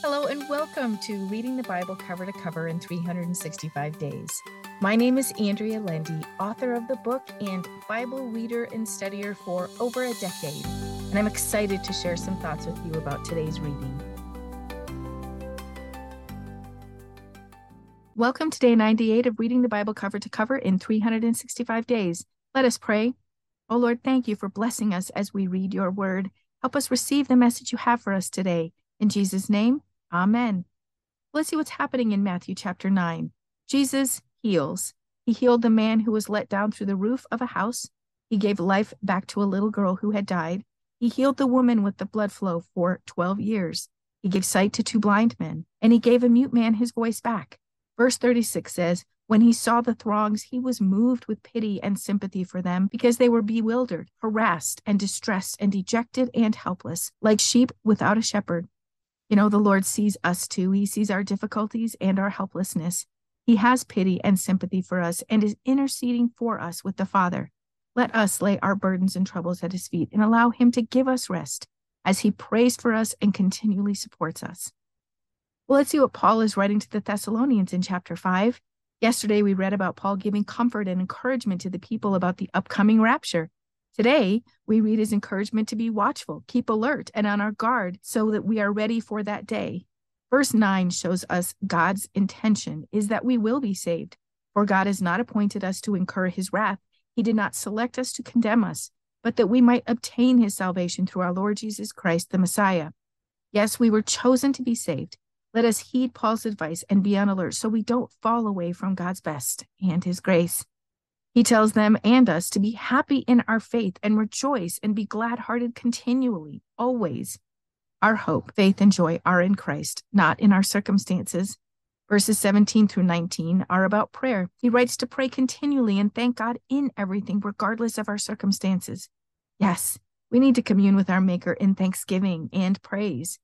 Hello, and welcome to Reading the Bible Cover to Cover in 365 Days. My name is Andrea Lendy, author of the book and Bible reader and studier for over a decade, and I'm excited to share some thoughts with you about today's reading. Welcome to day 98 of Reading the Bible Cover to Cover in 365 Days. Let us pray. Oh Lord, thank you for blessing us as we read your word. Help us receive the message you have for us today. In Jesus' name, Amen. Let's see what's happening in Matthew chapter 9. Jesus heals. He healed the man who was let down through the roof of a house. He gave life back to a little girl who had died. He healed the woman with the blood flow for 12 years. He gave sight to two blind men, and he gave a mute man his voice back. Verse 36 says, When he saw the throngs, he was moved with pity and sympathy for them because they were bewildered, harassed, and distressed, and dejected and helpless, like sheep without a shepherd. You know, the Lord sees us too. He sees our difficulties and our helplessness. He has pity and sympathy for us and is interceding for us with the Father. Let us lay our burdens and troubles at his feet and allow him to give us rest as he prays for us and continually supports us. Well, let's see what Paul is writing to the Thessalonians in chapter 5. Yesterday, we read about Paul giving comfort and encouragement to the people about the upcoming rapture. Today, we read his encouragement to be watchful, keep alert, and on our guard so that we are ready for that day. Verse 9 shows us God's intention is that we will be saved. For God has not appointed us to incur his wrath. He did not select us to condemn us, but that we might obtain his salvation through our Lord Jesus Christ, the Messiah. Yes, we were chosen to be saved. Let us heed Paul's advice and be on alert so we don't fall away from God's best and his grace. He tells them and us to be happy in our faith and rejoice and be glad hearted continually, always. Our hope, faith, and joy are in Christ, not in our circumstances. Verses 17 through 19 are about prayer. He writes to pray continually and thank God in everything, regardless of our circumstances. Yes, we need to commune with our Maker in thanksgiving and praise.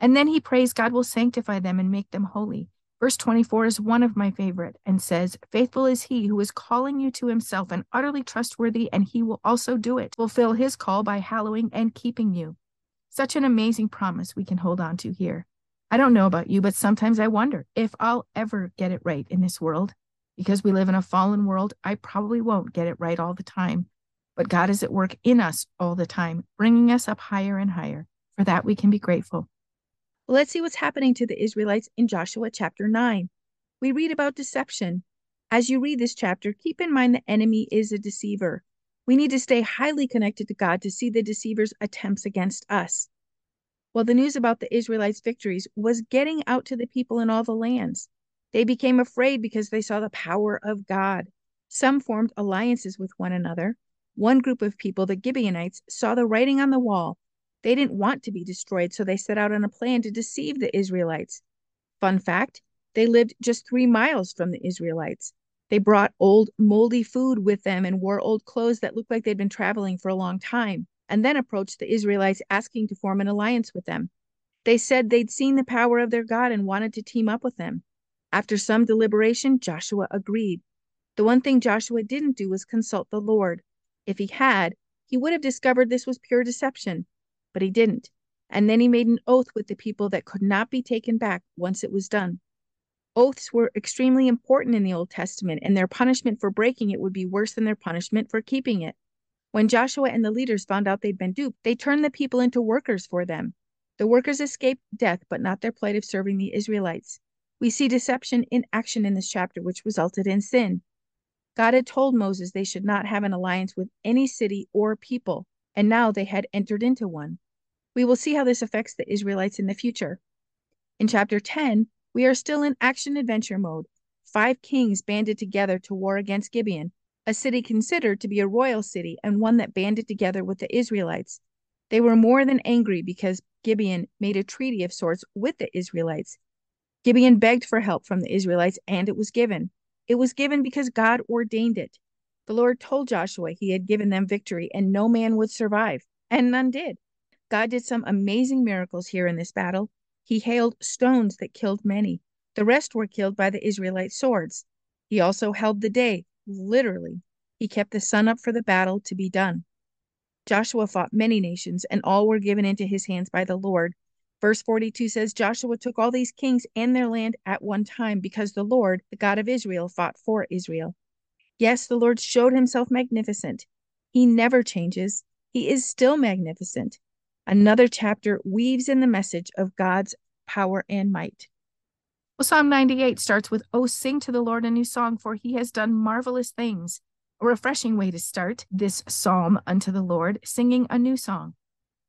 And then he prays God will sanctify them and make them holy. Verse 24 is one of my favorite and says, Faithful is he who is calling you to himself and utterly trustworthy, and he will also do it, fulfill his call by hallowing and keeping you. Such an amazing promise we can hold on to here. I don't know about you, but sometimes I wonder if I'll ever get it right in this world. Because we live in a fallen world, I probably won't get it right all the time. But God is at work in us all the time, bringing us up higher and higher. For that, we can be grateful. Let's see what's happening to the Israelites in Joshua chapter 9. We read about deception. As you read this chapter, keep in mind the enemy is a deceiver. We need to stay highly connected to God to see the deceiver's attempts against us. Well, the news about the Israelites' victories was getting out to the people in all the lands. They became afraid because they saw the power of God. Some formed alliances with one another. One group of people, the Gibeonites, saw the writing on the wall they didn't want to be destroyed, so they set out on a plan to deceive the Israelites. Fun fact they lived just three miles from the Israelites. They brought old, moldy food with them and wore old clothes that looked like they'd been traveling for a long time, and then approached the Israelites asking to form an alliance with them. They said they'd seen the power of their God and wanted to team up with them. After some deliberation, Joshua agreed. The one thing Joshua didn't do was consult the Lord. If he had, he would have discovered this was pure deception but he didn't. And then he made an oath with the people that could not be taken back once it was done. Oaths were extremely important in the Old Testament, and their punishment for breaking it would be worse than their punishment for keeping it. When Joshua and the leaders found out they'd been duped, they turned the people into workers for them. The workers escaped death, but not their plight of serving the Israelites. We see deception in action in this chapter, which resulted in sin. God had told Moses they should not have an alliance with any city or people, and now they had entered into one. We will see how this affects the Israelites in the future. In chapter 10, we are still in action adventure mode. Five kings banded together to war against Gibeon, a city considered to be a royal city and one that banded together with the Israelites. They were more than angry because Gibeon made a treaty of sorts with the Israelites. Gibeon begged for help from the Israelites, and it was given. It was given because God ordained it. The Lord told Joshua he had given them victory, and no man would survive, and none did. God did some amazing miracles here in this battle. He hailed stones that killed many. The rest were killed by the Israelite swords. He also held the day, literally. He kept the sun up for the battle to be done. Joshua fought many nations, and all were given into his hands by the Lord. Verse 42 says Joshua took all these kings and their land at one time because the Lord, the God of Israel, fought for Israel. Yes, the Lord showed himself magnificent. He never changes, he is still magnificent. Another chapter weaves in the message of God's power and might. Well, Psalm 98 starts with, Oh, sing to the Lord a new song, for he has done marvelous things. A refreshing way to start this psalm unto the Lord, singing a new song.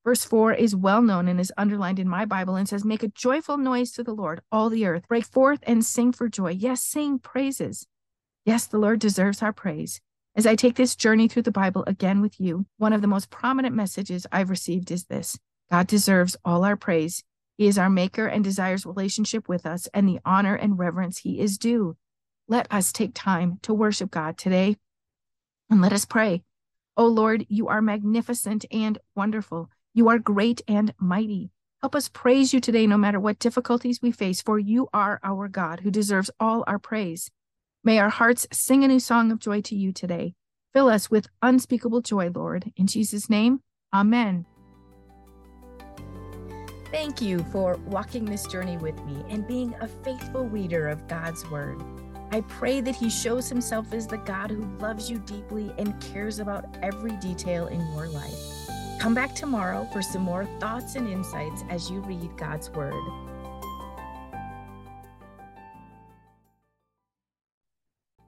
Verse 4 is well known and is underlined in my Bible and says, Make a joyful noise to the Lord, all the earth. Break forth and sing for joy. Yes, sing praises. Yes, the Lord deserves our praise. As I take this journey through the Bible again with you, one of the most prominent messages I've received is this God deserves all our praise. He is our maker and desires relationship with us and the honor and reverence he is due. Let us take time to worship God today and let us pray. Oh Lord, you are magnificent and wonderful. You are great and mighty. Help us praise you today, no matter what difficulties we face, for you are our God who deserves all our praise. May our hearts sing a new song of joy to you today. Fill us with unspeakable joy, Lord. In Jesus' name, amen. Thank you for walking this journey with me and being a faithful reader of God's Word. I pray that He shows Himself as the God who loves you deeply and cares about every detail in your life. Come back tomorrow for some more thoughts and insights as you read God's Word.